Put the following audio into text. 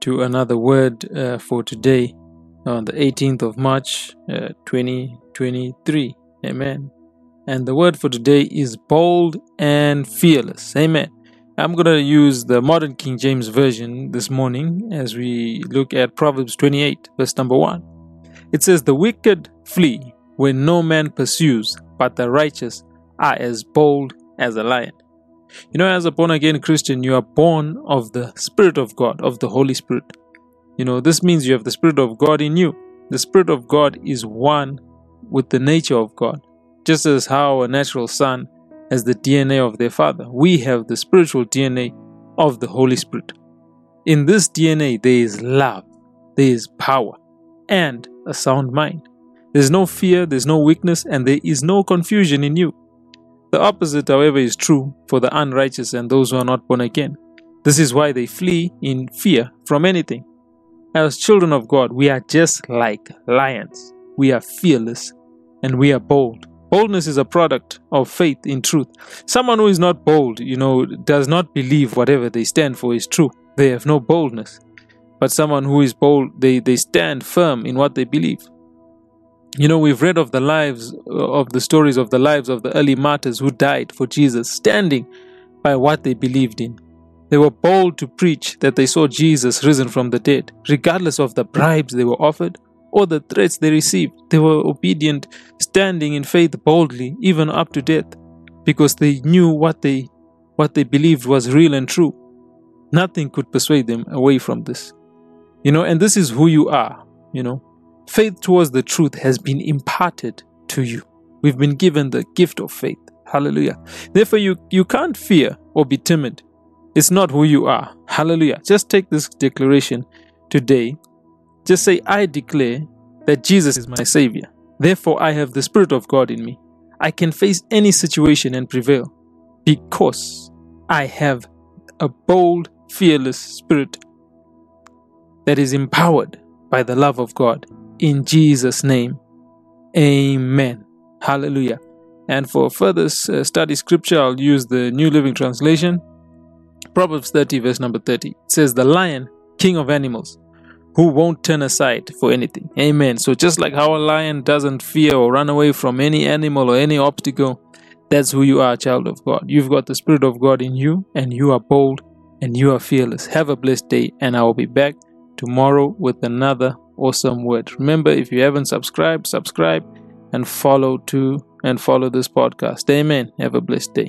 to another word uh, for today on the 18th of March, uh, 2023. Amen. And the word for today is bold and fearless. Amen. I'm going to use the modern King James Version this morning as we look at Proverbs 28, verse number 1. It says, The wicked flee when no man pursues, but the righteous are as bold as a lion. You know, as a born again Christian, you are born of the Spirit of God, of the Holy Spirit. You know, this means you have the Spirit of God in you. The Spirit of God is one with the nature of God, just as how a natural son has the DNA of their father. We have the spiritual DNA of the Holy Spirit. In this DNA, there is love, there is power, and a sound mind. There's no fear, there's no weakness, and there is no confusion in you. The opposite, however, is true for the unrighteous and those who are not born again. This is why they flee in fear from anything. As children of God, we are just like lions. We are fearless and we are bold. Boldness is a product of faith in truth. Someone who is not bold, you know, does not believe whatever they stand for is true. They have no boldness. But someone who is bold, they, they stand firm in what they believe. You know, we've read of the lives, of the stories of the lives of the early martyrs who died for Jesus, standing by what they believed in. They were bold to preach that they saw Jesus risen from the dead, regardless of the bribes they were offered or the threats they received. They were obedient, standing in faith boldly, even up to death, because they knew what they what they believed was real and true. Nothing could persuade them away from this. You know, and this is who you are, you know. Faith towards the truth has been imparted to you. We've been given the gift of faith. Hallelujah. Therefore, you, you can't fear or be timid. It's not who you are. Hallelujah. Just take this declaration today. Just say, I declare that Jesus is my Savior. Therefore, I have the Spirit of God in me. I can face any situation and prevail because I have a bold, fearless spirit that is empowered by the love of God in Jesus' name. Amen. Hallelujah. And for further uh, study scripture, I'll use the New Living Translation. Proverbs 30, verse number 30. It says, The lion, king of animals, who won't turn aside for anything. Amen. So just like how a lion doesn't fear or run away from any animal or any obstacle, that's who you are, child of God. You've got the Spirit of God in you, and you are bold and you are fearless. Have a blessed day, and I will be back tomorrow with another awesome word. Remember, if you haven't subscribed, subscribe and follow to and follow this podcast. Amen. Have a blessed day.